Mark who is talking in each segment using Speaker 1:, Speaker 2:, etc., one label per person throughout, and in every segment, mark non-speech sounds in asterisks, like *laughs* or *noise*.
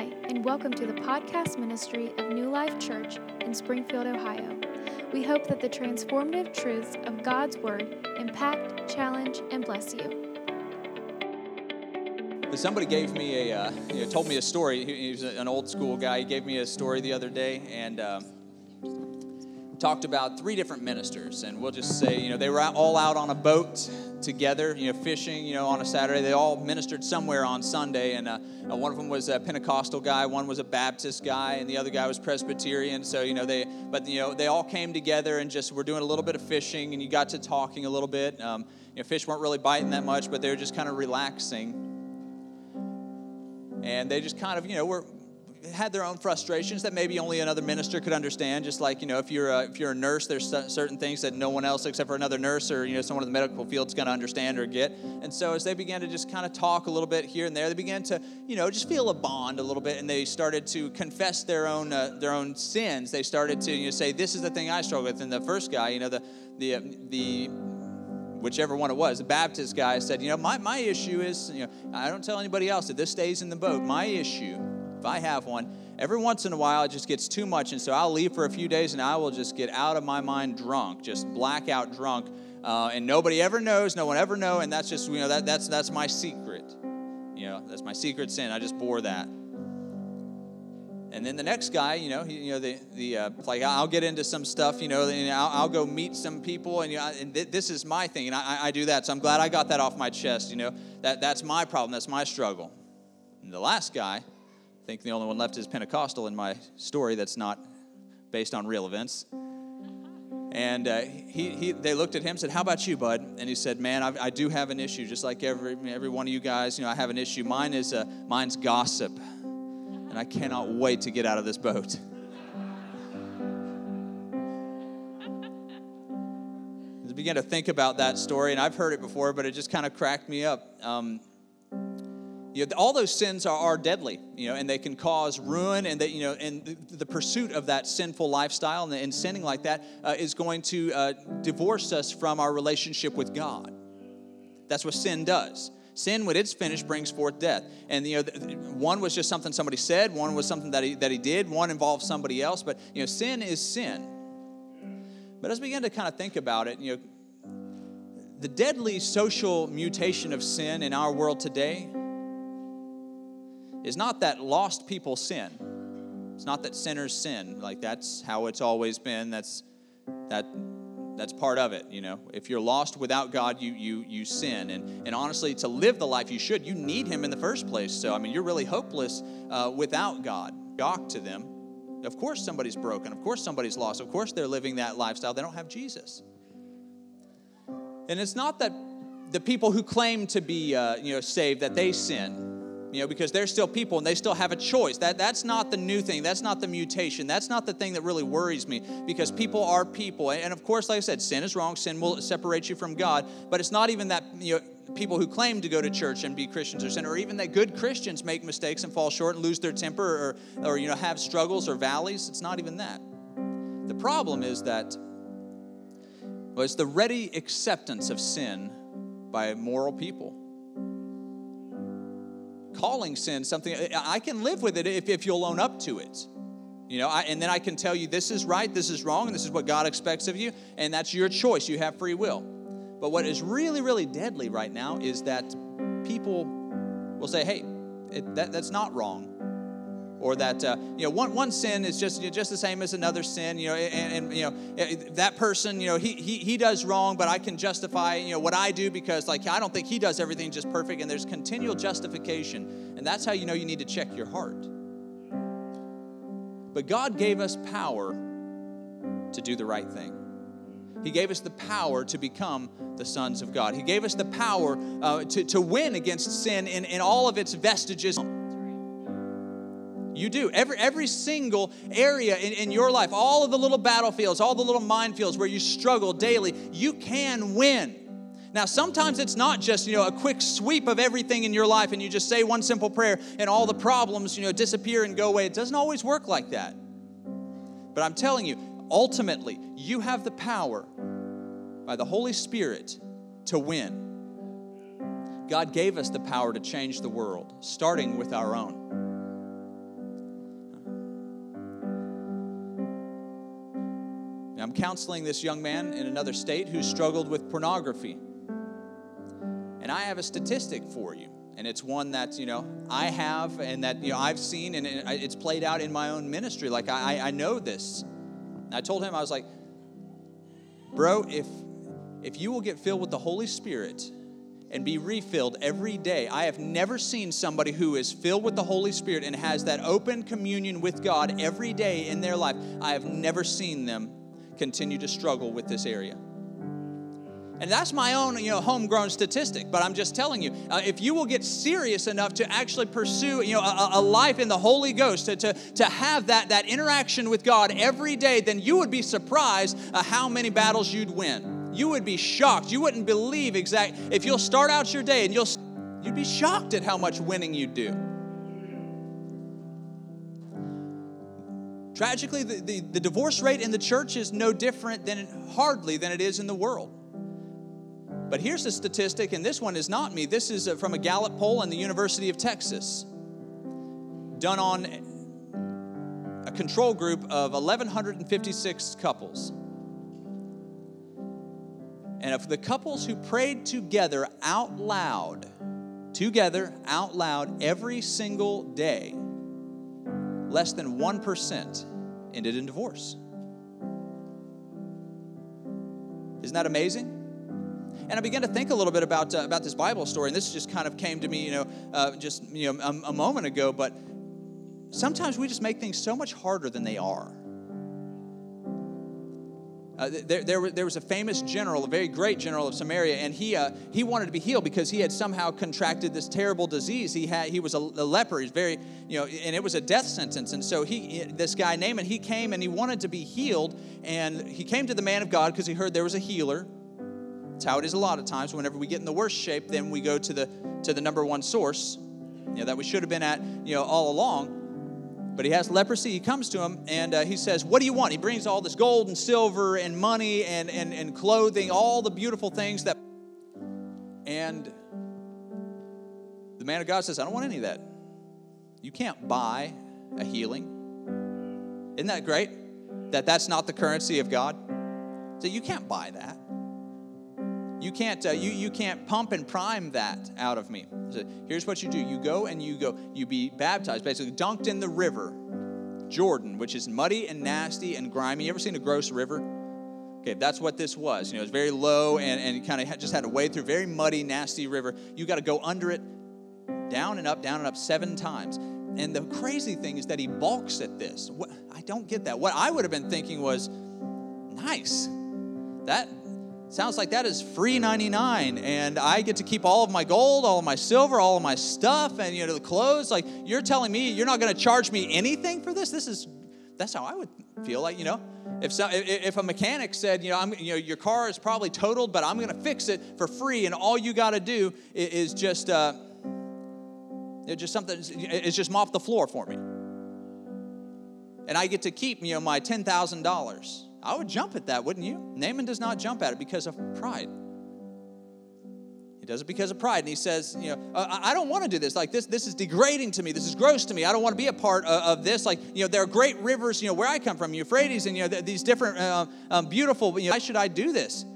Speaker 1: Hi, and welcome to the podcast ministry of New Life Church in Springfield, Ohio. We hope that the transformative truths of God's Word impact, challenge, and bless you.
Speaker 2: Somebody gave me a, uh, you know, told me a story. He, was an old school guy. He gave me a story the other day, and uh, talked about three different ministers. And we'll just say, you know, they were all out on a boat together, you know, fishing, you know, on a Saturday. They all ministered somewhere on Sunday, and uh, uh, one of them was a Pentecostal guy, one was a Baptist guy, and the other guy was Presbyterian. So, you know, they, but you know, they all came together and just were doing a little bit of fishing, and you got to talking a little bit. Um, you know, fish weren't really biting that much, but they were just kind of relaxing. And they just kind of, you know, were had their own frustrations that maybe only another minister could understand. Just like you know, if you're a, if you're a nurse, there's certain things that no one else except for another nurse or you know someone in the medical field is going to understand or get. And so as they began to just kind of talk a little bit here and there, they began to you know just feel a bond a little bit, and they started to confess their own uh, their own sins. They started to you know, say, "This is the thing I struggle with." And the first guy, you know, the the uh, the whichever one it was, the Baptist guy said, you know, my, my issue is, you know, I don't tell anybody else that this stays in the boat. My issue if I have one, every once in a while it just gets too much. And so I'll leave for a few days and I will just get out of my mind drunk, just blackout drunk. Uh, and nobody ever knows, no one ever know, and that's just you know that that's that's my secret. You know, that's my secret sin. I just bore that. And then the next guy, you know, he, you know, the the uh, like I'll get into some stuff, you know, and I'll, I'll go meet some people, and you know, and th- this is my thing, and I, I do that. So I'm glad I got that off my chest. You know, that that's my problem, that's my struggle. And the last guy, think the only one left is Pentecostal in my story that's not based on real events. And uh, he, he, they looked at him and said, How about you, bud? And he said, Man, I, I do have an issue, just like every, every one of you guys. You know, I have an issue. Mine is uh, mine's gossip. And I cannot wait to get out of this boat. *laughs* I began to think about that story, and I've heard it before, but it just kind of cracked me up. Um, you know, all those sins are, are deadly, you know, and they can cause ruin, and that you know, and the, the pursuit of that sinful lifestyle and, and sinning like that uh, is going to uh, divorce us from our relationship with God. That's what sin does. Sin, when it's finished, brings forth death. And you know, one was just something somebody said, one was something that he that he did, one involved somebody else. But you know, sin is sin. But as we begin to kind of think about it, you know, the deadly social mutation of sin in our world today is not that lost people sin. It's not that sinners sin. Like that's how it's always been. That's that that's part of it, you know. If you're lost without God, you you you sin. And and honestly, to live the life you should, you need him in the first place. So I mean, you're really hopeless uh, without God. Gawk to them. Of course somebody's broken. Of course somebody's lost. Of course they're living that lifestyle. They don't have Jesus. And it's not that the people who claim to be uh, you know saved that they sin you know, because they're still people and they still have a choice. That, that's not the new thing. That's not the mutation. That's not the thing that really worries me because people are people. And of course, like I said, sin is wrong. Sin will separate you from God. But it's not even that, you know, people who claim to go to church and be Christians are sin, or even that good Christians make mistakes and fall short and lose their temper or, or you know, have struggles or valleys. It's not even that. The problem is that well, it's the ready acceptance of sin by moral people calling sin something, I can live with it if, if you'll own up to it. You know, I, and then I can tell you this is right, this is wrong, and this is what God expects of you, and that's your choice. You have free will. But what is really, really deadly right now is that people will say, hey, it, that, that's not wrong or that uh, you know one, one sin is just you know, just the same as another sin you know and, and, you know that person you know he, he he does wrong but i can justify you know what i do because like i don't think he does everything just perfect and there's continual justification and that's how you know you need to check your heart but god gave us power to do the right thing he gave us the power to become the sons of God. He gave us the power uh, to, to win against sin in, in all of its vestiges. You do. Every, every single area in, in your life, all of the little battlefields, all the little minefields where you struggle daily, you can win. Now, sometimes it's not just, you know, a quick sweep of everything in your life and you just say one simple prayer and all the problems, you know, disappear and go away. It doesn't always work like that. But I'm telling you, ultimately, you have the power by the Holy Spirit to win. God gave us the power to change the world, starting with our own. I'm counseling this young man in another state who struggled with pornography. And I have a statistic for you. And it's one that, you know, I have and that, you know, I've seen and it's played out in my own ministry. Like, I, I know this. And I told him, I was like, bro, if, if you will get filled with the Holy Spirit and be refilled every day. I have never seen somebody who is filled with the Holy Spirit and has that open communion with God every day in their life. I have never seen them continue to struggle with this area. And that's my own, you know, homegrown statistic. But I'm just telling you, uh, if you will get serious enough to actually pursue, you know, a, a, life in the Holy Ghost, to, to, to have that, that interaction with God every day, then you would be surprised uh, how many battles you'd win you would be shocked. You wouldn't believe exact if you'll start out your day and you'll you'd be shocked at how much winning you do. Tragically, the, the, the, divorce rate in the church is no different than hardly than it is in the world. But here's a statistic, and this one is not me. This is uh, from a Gallup poll in the University of Texas, done on a control group of 1,156 couples. And of the couples who prayed together out loud, together out loud every single day, less than 1% ended in divorce. Isn't that amazing? And I began to think a little bit about, uh, about this Bible story, and this just kind of came to me, you know, uh, just you know, a, a moment ago. But sometimes we just make things so much harder than they are. Uh, there, there, there, was a famous general, a very great general of Samaria, and he, uh, he wanted to be healed because he had somehow contracted this terrible disease. He, had, he was a, a leper. He's very, you know, and it was a death sentence. And so he, this guy Naaman, he came and he wanted to be healed, and he came to the man of God because he heard there was a healer. That's how it is a lot of times. Whenever we get in the worst shape, then we go to the to the number one source, you know, that we should have been at, you know, all along but he has leprosy. He comes to him and uh, he says, What do you want? He brings all this gold and silver and money and, and, and clothing, all the beautiful things that. And the man of God says, I don't want any of that. You can't buy a healing. Isn't that great? That that's not the currency of God. So you can't buy that. You can't, uh, you, you can't pump and prime that out of me. So here's what you do you go and you go, you be baptized, basically dunked in the river, Jordan, which is muddy and nasty and grimy. You ever seen a gross river? Okay, that's what this was. You know, it's very low and, and kind of just had to wade through very muddy, nasty river. You got to go under it, down and up, down and up seven times. And the crazy thing is that he balks at this. What, I don't get that. What I would have been thinking was, nice. That Sounds like that is free 99 and I get to keep all of my gold, all of my silver, all of my stuff and you know the clothes. Like you're telling me you're not going to charge me anything for this? This is that's how I would feel like, you know. If so, if a mechanic said, you know, I'm, you know, your car is probably totaled, but I'm going to fix it for free, and all you got to do is just, uh, just something, is just mop the floor for me, and I get to keep, you know, my ten thousand dollars. I would jump at that, wouldn't you? Naaman does not jump at it because of pride. He does it because of pride. And he says, you know, I don't want to do this. Like this, this is degrading to me. This is gross to me. I don't want to be a part of, this. Like, you know, there are great rivers, you know, where I come from, Euphrates, and, you know, these different uh, um, beautiful, you know, why should I do this?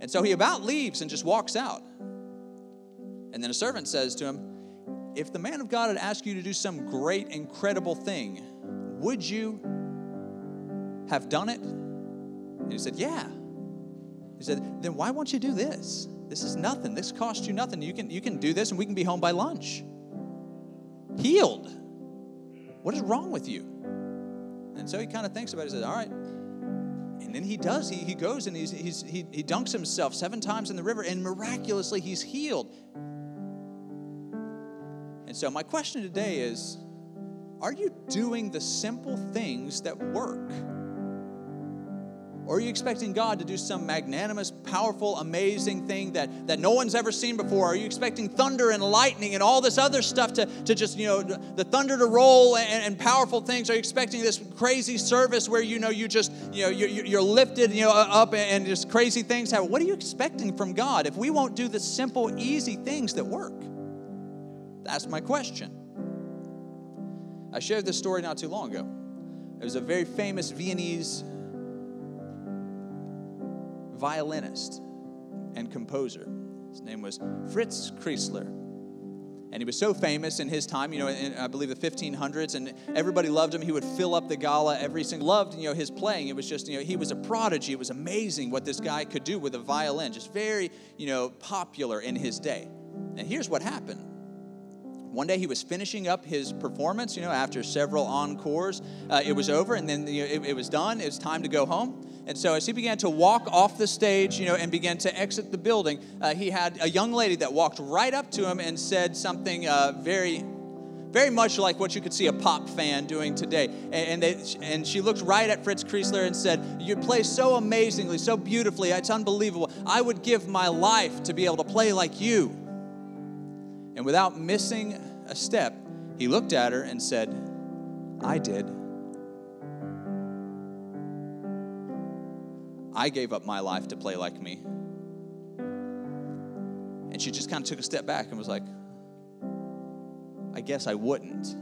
Speaker 2: And so he about leaves and just walks out. And then a servant says to him, if the man of God had asked you to do some great, incredible thing, would you have done it? And he said, Yeah. He said, Then why won't you do this? This is nothing. This costs you nothing. You can, you can do this and we can be home by lunch. Healed. What is wrong with you? And so he kind of thinks about it. He says, All right. And then he does. He, he goes and he's, he's, he, he dunks himself seven times in the river, and miraculously he's healed. And so, my question today is Are you doing the simple things that work? Or are you expecting God to do some magnanimous, powerful, amazing thing that, that no one's ever seen before? Are you expecting thunder and lightning and all this other stuff to, to just, you know, the thunder to roll and, and powerful things? Are you expecting this crazy service where, you know, you just, you know, you're, you're lifted, you know, up and just crazy things happen? What are you expecting from God if we won't do the simple, easy things that work? That's my question. I shared this story not too long ago. It was a very famous Viennese violinist and composer. His name was Fritz Kreisler. And he was so famous in his time, you know, in, I believe the 1500s, and everybody loved him. He would fill up the gala every single, loved, you know, his playing. It was just, you know, he was a prodigy. It was amazing what this guy could do with a violin, just very, you know, popular in his day. And here's what happened one day he was finishing up his performance, you know, after several encores. Uh, it was over and then you know, it, it, was done. It was time to go home. And so as he began to walk off the stage, you know, and began to exit the building, uh, he had a young lady that walked right up to him and said something uh, very, very much like what you could see a pop fan doing today. And, they, and she looked right at Fritz Kreisler and said, You play so amazingly, so beautifully. It's unbelievable. I would give my life to be able to play like you. And without missing a step, he looked at her and said, I did. I gave up my life to play like me. And she just kind of took a step back and was like, I guess I wouldn't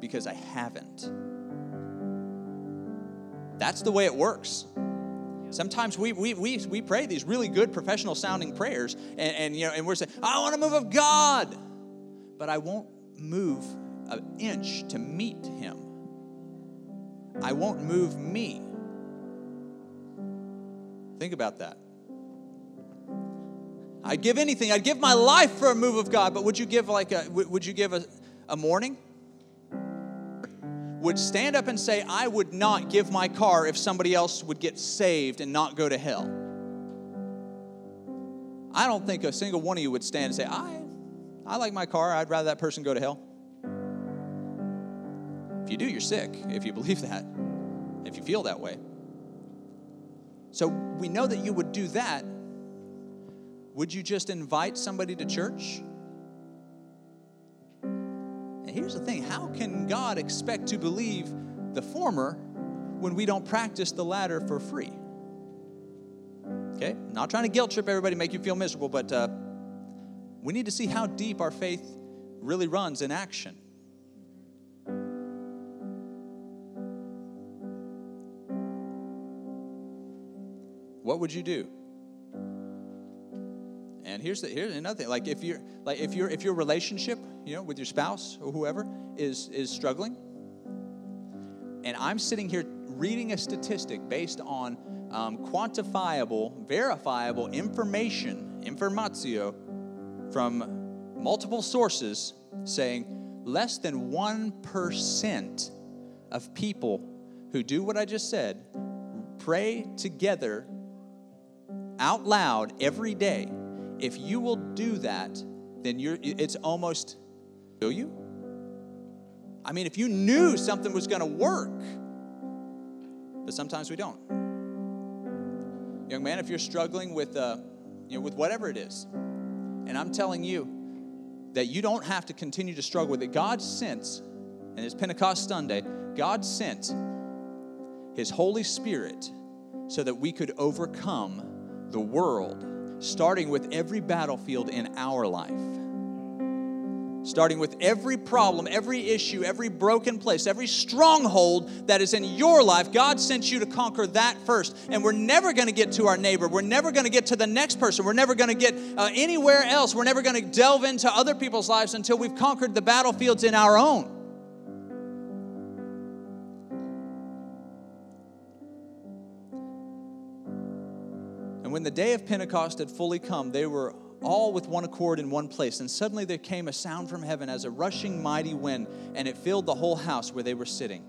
Speaker 2: because I haven't. That's the way it works. Sometimes we, we, we, we pray these really good professional sounding prayers and, and, you know, and we're saying, I want to move of God but I won't move an inch to meet him. I won't move me. Think about that. I'd give anything. I'd give my life for a move of God, but would you give like a would you give a, a morning? Would stand up and say, I would not give my car if somebody else would get saved and not go to hell. I don't think a single one of you would stand and say, I I like my car. I'd rather that person go to hell. If you do, you're sick, if you believe that, if you feel that way. So we know that you would do that. Would you just invite somebody to church? And here's the thing how can God expect to believe the former when we don't practice the latter for free? Okay? Not trying to guilt trip everybody, make you feel miserable, but uh, we need to see how deep our faith really runs in action. What would you do? And here's the here's another thing. Like if you're like if your if your relationship, you know, with your spouse or whoever is is struggling, and I'm sitting here reading a statistic based on um, quantifiable, verifiable information, informatio from multiple sources saying less than 1% of people who do what I just said pray together out loud every day. If you will do that, then you're it's almost do you? I mean, if you knew something was going to work, but sometimes we don't. Young man, if you're struggling with, uh, you know, with whatever it is, and I'm telling you that you don't have to continue to struggle with it. God sent, and it's Pentecost Sunday, God sent His Holy Spirit so that we could overcome the world, starting with every battlefield in our life starting with every problem, every issue, every broken place, every stronghold that is in your life. God sent you to conquer that first. And we're never going to get to our neighbor. We're never going to get to the next person. We're never going to get uh, anywhere else. We're never going to delve into other people's lives until we've conquered the battlefields in our own. When the day of Pentecost had fully come, they were all with one accord in one place. And suddenly there came a sound from heaven as a rushing mighty wind, and it filled the whole house where they were sitting.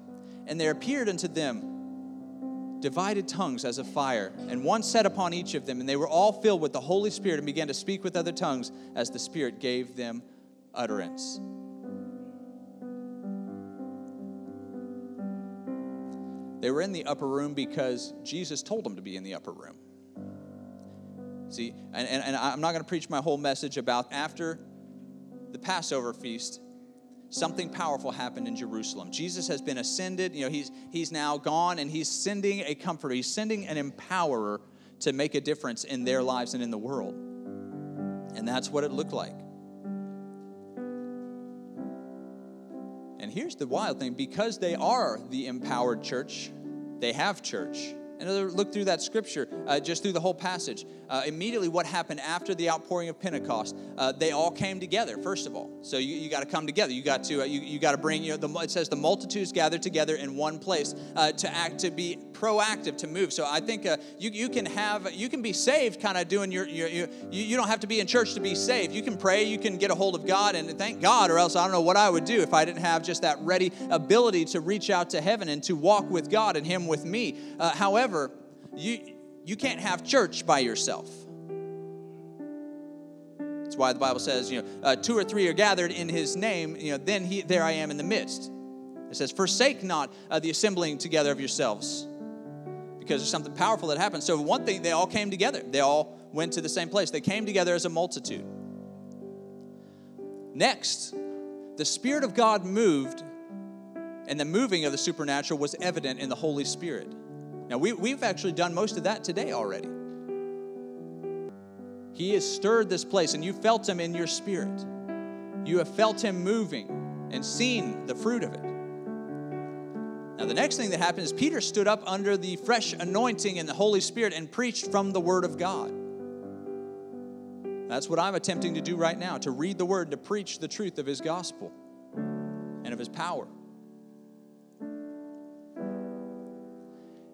Speaker 2: And there appeared unto them divided tongues as of fire, and one sat upon each of them, and they were all filled with the Holy Spirit and began to speak with other tongues as the Spirit gave them utterance. They were in the upper room because Jesus told them to be in the upper room. See, and, and, and I'm not going to preach my whole message about after the Passover feast, something powerful happened in Jerusalem. Jesus has been ascended, you know, he's, he's now gone and he's sending a comforter, he's sending an empowerer to make a difference in their lives and in the world. And that's what it looked like. And here's the wild thing because they are the empowered church, they have church, And look through that scripture, uh, just through the whole passage. Uh, immediately, what happened after the outpouring of Pentecost? Uh, they all came together. First of all, so you, you got to come together. You got to uh, you, you got to bring you know the, it says the multitudes gathered together in one place uh, to act to be proactive to move. So I think uh, you you can have you can be saved, kind of doing your, your, your you you don't have to be in church to be saved. You can pray, you can get a hold of God, and thank God, or else I don't know what I would do if I didn't have just that ready ability to reach out to heaven and to walk with God and Him with me. however However, you, you can't have church by yourself. That's why the Bible says, you know, uh, two or three are gathered in his name, you know, then he, there I am in the midst. It says, forsake not uh, the assembling together of yourselves because there's something powerful that happens. So, one thing, they all came together. They all went to the same place. They came together as a multitude. Next, the Spirit of God moved, and the moving of the supernatural was evident in the Holy Spirit. Now, we, we've actually done most of that today already. He has stirred this place, and you felt Him in your spirit. You have felt Him moving and seen the fruit of it. Now, the next thing that happened is Peter stood up under the fresh anointing and the Holy Spirit and preached from the Word of God. That's what I'm attempting to do right now to read the Word, to preach the truth of His gospel and of His power.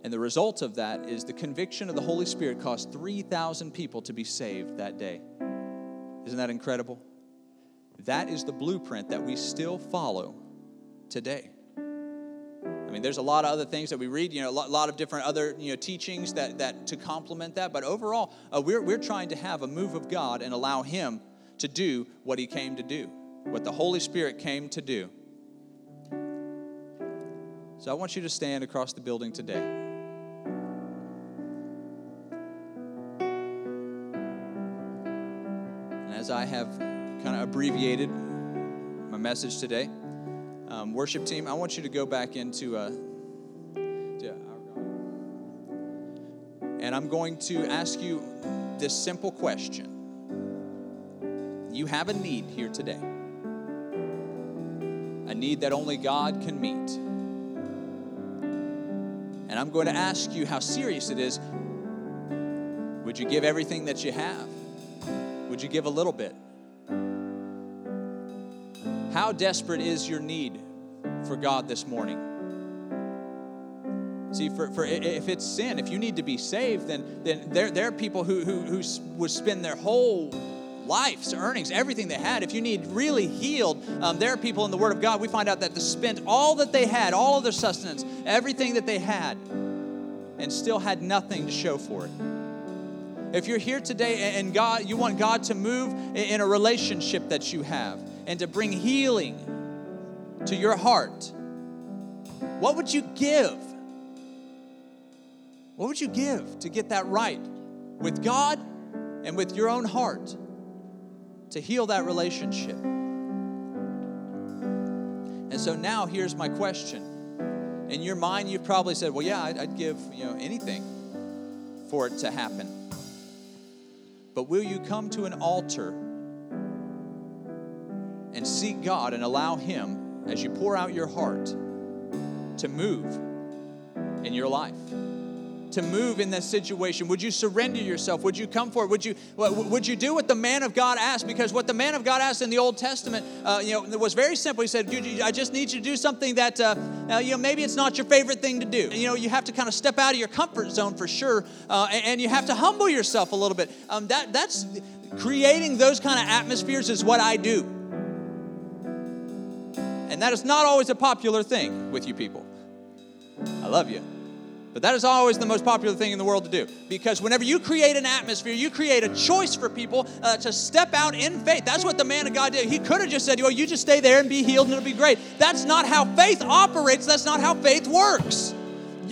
Speaker 2: And the result of that is the conviction of the Holy Spirit caused 3,000 people to be saved that day. Isn't that incredible? That is the blueprint that we still follow today. I mean, there's a lot of other things that we read, you know, a lot, lot of different other, you know, teachings that, that to complement that. But overall, uh, we're, we're trying to have a move of God and allow Him to do what He came to do, what the Holy Spirit came to do. So I want you to stand across the building today. And as I have kind of abbreviated my message today, um, worship team, I want you to go back into uh, and I'm going to ask you this simple question. You have a need here today, a need that only God can meet. And I'm going to ask you how serious it is. Would you give everything that you have? Would you give a little bit? How desperate is your need for God this morning? See, for, for if it's sin, if you need to be saved, then, then there, there are people who, who, who would spend their whole life's earnings, everything they had. If you need really healed, um, there are people in the Word of God, we find out that they spent all that they had, all of their sustenance, everything that they had, and still had nothing to show for it. If you're here today and God, you want God to move in a relationship that you have and to bring healing to your heart, what would you give? What would you give to get that right with God and with your own heart to heal that relationship? And so now here's my question. In your mind, you've probably said, "Well, yeah, I'd, I'd give you know anything for it to happen." But will you come to an altar and seek God and allow Him, as you pour out your heart, to move in your life? to move in this situation? Would you surrender yourself? Would you come for it? Would you, would you do what the man of God asked? Because what the man of God asked in the Old Testament, uh, you know, was very simple. He said, I just need you to do something that, uh, uh, you know, maybe it's not your favorite thing to do. You know, you have to kind of step out of your comfort zone for sure, uh, and, and, you have to humble yourself a little bit. Um, that, that's creating those kind of atmospheres is what I do. That is not always a popular thing with you people. I love you. But that is always the most popular thing in the world to do. Because whenever you create an atmosphere, you create a choice for people uh, to step out in faith. That's what the man of God did. He could have just said, well, you just stay there and be healed and it'll be great. That's not how faith operates. That's not how faith works.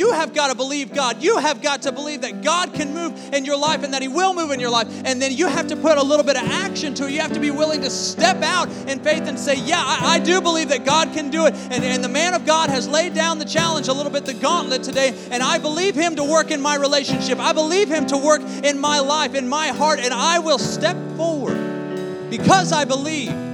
Speaker 2: You have got to believe God. You have got to believe that God can move in your life and that He will move in your life. And then you have to put a little bit of action to it. You have to be willing to step out in faith and say, Yeah, I, I do believe that God can do it. And, and the man of God has laid down the challenge a little bit, the gauntlet today. And I believe Him to work in my relationship. I believe Him to work in my life, in my heart. And I will step forward because I believe